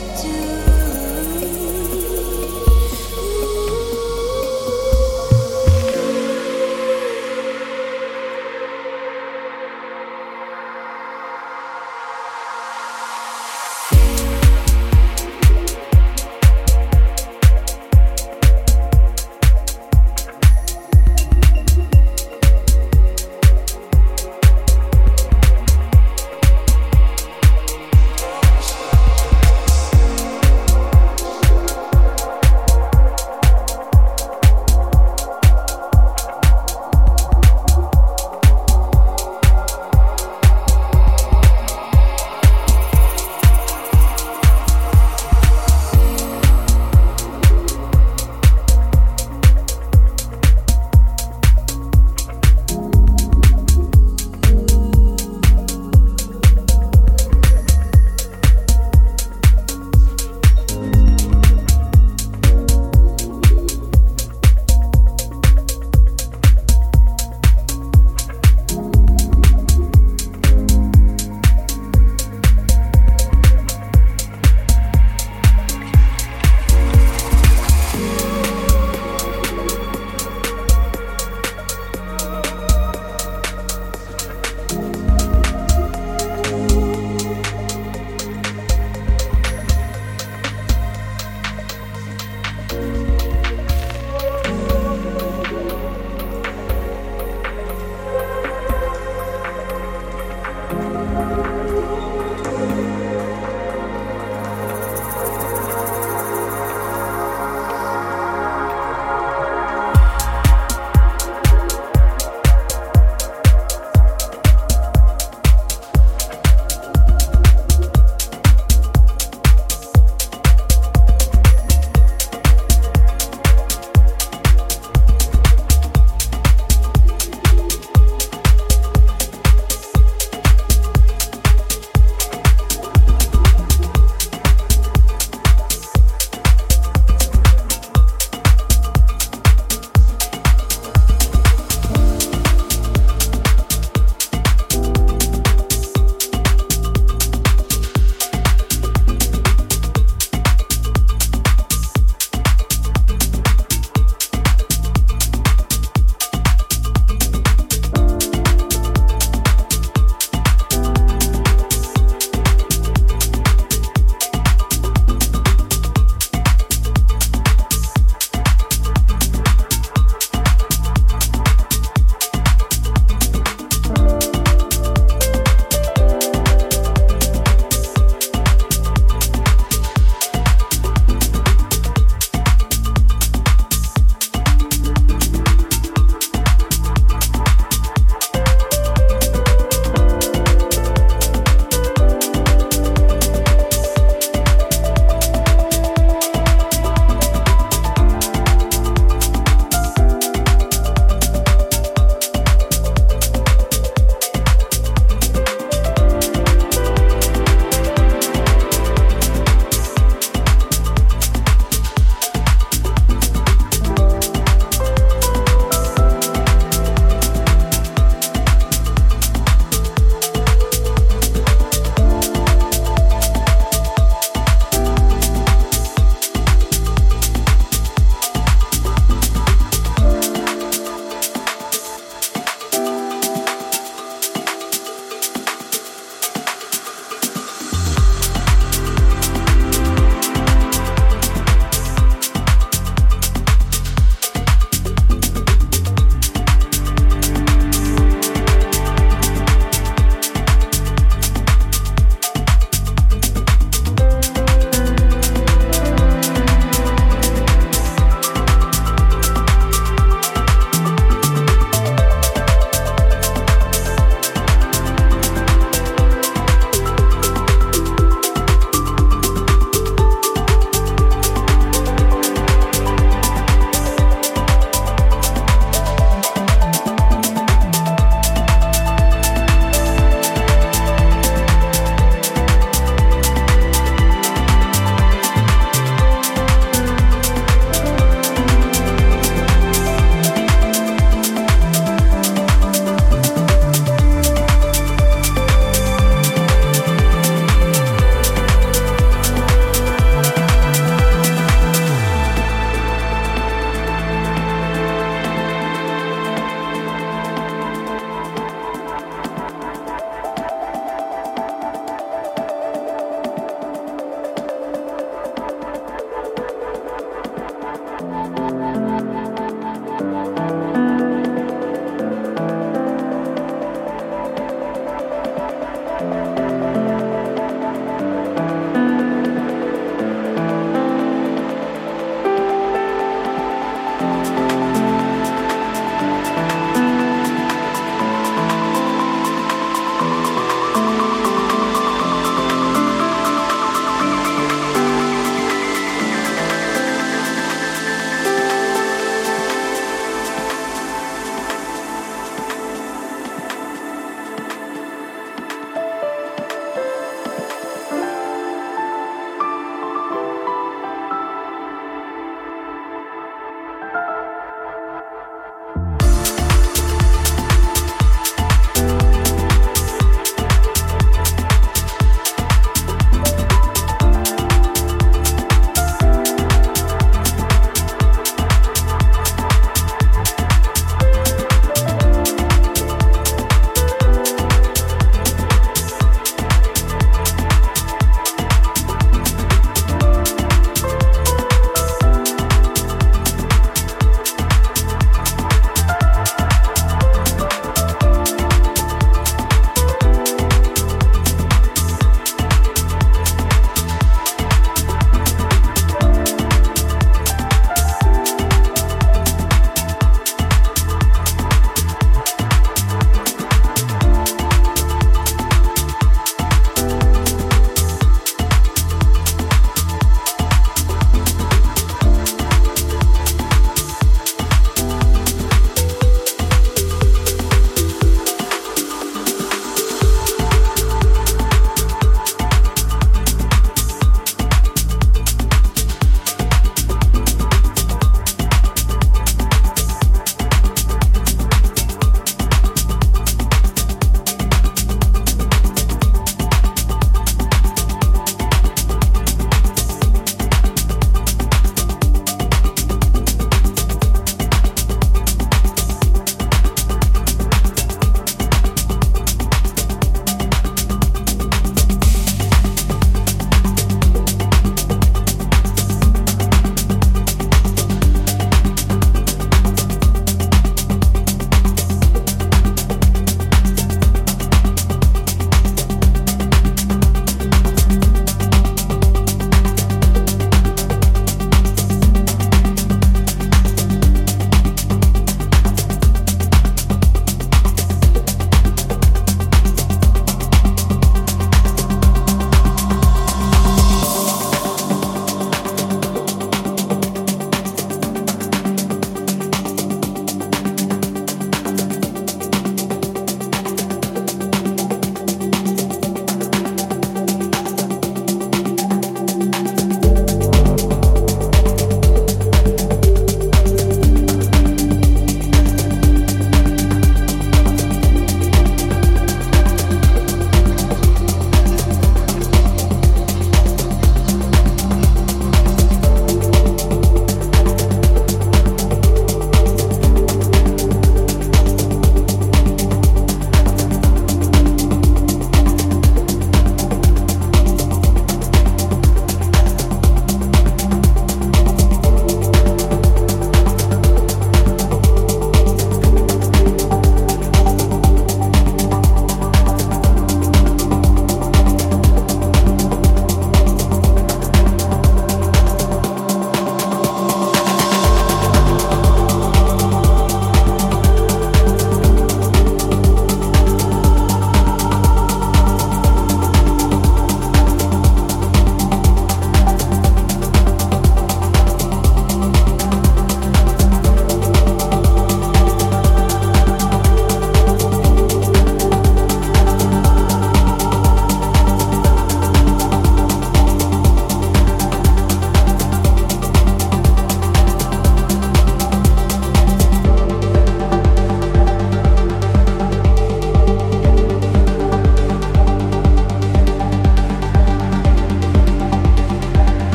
do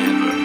Never.